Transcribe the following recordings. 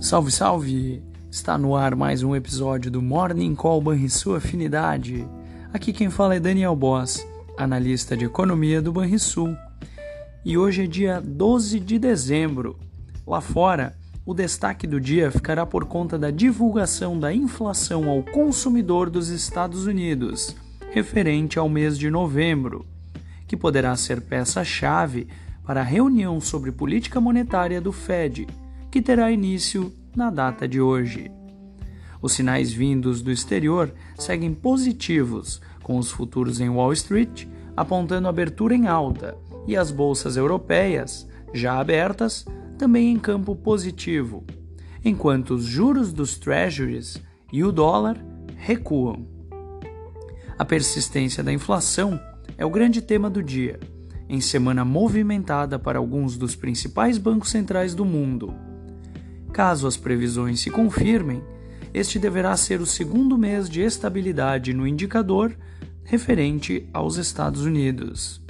Salve, salve! Está no ar mais um episódio do Morning Call Banrisul Afinidade. Aqui quem fala é Daniel Boss, analista de economia do Banrisul. E hoje é dia 12 de dezembro. Lá fora, o destaque do dia ficará por conta da divulgação da inflação ao consumidor dos Estados Unidos, referente ao mês de novembro, que poderá ser peça-chave para a reunião sobre política monetária do Fed que terá início na data de hoje. Os sinais vindos do exterior seguem positivos, com os futuros em Wall Street apontando abertura em alta e as bolsas europeias, já abertas, também em campo positivo, enquanto os juros dos treasuries e o dólar recuam. A persistência da inflação é o grande tema do dia, em semana movimentada para alguns dos principais bancos centrais do mundo. Caso as previsões se confirmem, este deverá ser o segundo mês de estabilidade no indicador referente aos Estados Unidos.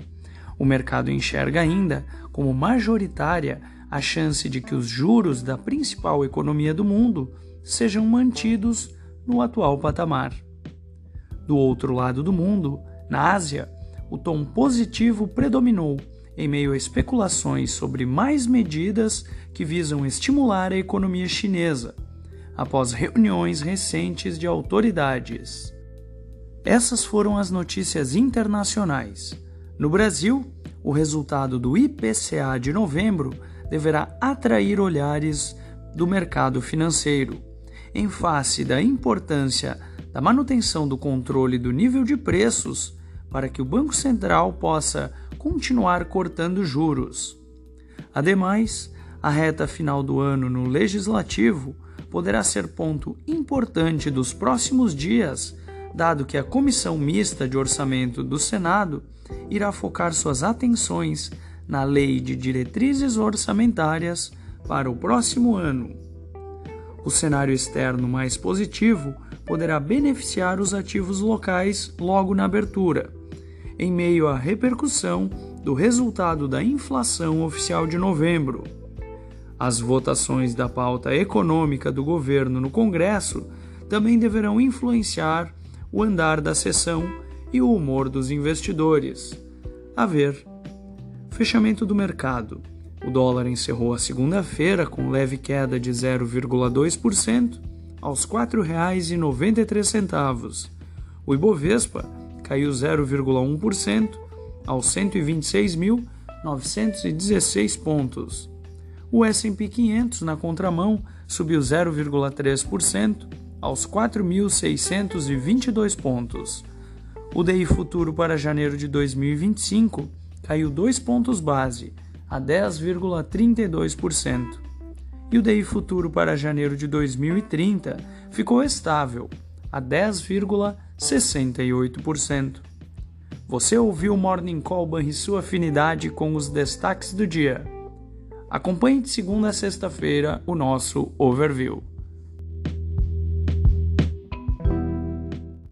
O mercado enxerga ainda como majoritária a chance de que os juros da principal economia do mundo sejam mantidos no atual patamar. Do outro lado do mundo, na Ásia, o tom positivo predominou em meio a especulações sobre mais medidas que visam estimular a economia chinesa, após reuniões recentes de autoridades. Essas foram as notícias internacionais. No Brasil, o resultado do IPCA de novembro deverá atrair olhares do mercado financeiro, em face da importância da manutenção do controle do nível de preços para que o Banco Central possa continuar cortando juros. Ademais, a reta final do ano no legislativo poderá ser ponto importante dos próximos dias, dado que a Comissão Mista de Orçamento do Senado irá focar suas atenções na Lei de Diretrizes Orçamentárias para o próximo ano. O cenário externo mais positivo poderá beneficiar os ativos locais logo na abertura em meio à repercussão do resultado da inflação oficial de novembro. As votações da pauta econômica do governo no Congresso também deverão influenciar o andar da sessão e o humor dos investidores. A ver. Fechamento do mercado. O dólar encerrou a segunda-feira com leve queda de 0,2% aos R$ 4,93. O Ibovespa caiu 0,1% aos 126.916 pontos. O S&P 500 na contramão subiu 0,3% aos 4.622 pontos. O DI futuro para janeiro de 2025 caiu 2 pontos base a 10,32%. E o DI futuro para janeiro de 2030 ficou estável a 10,68%. Você ouviu o Morning Call Banrisul Afinidade com os destaques do dia. Acompanhe de segunda a sexta-feira o nosso overview.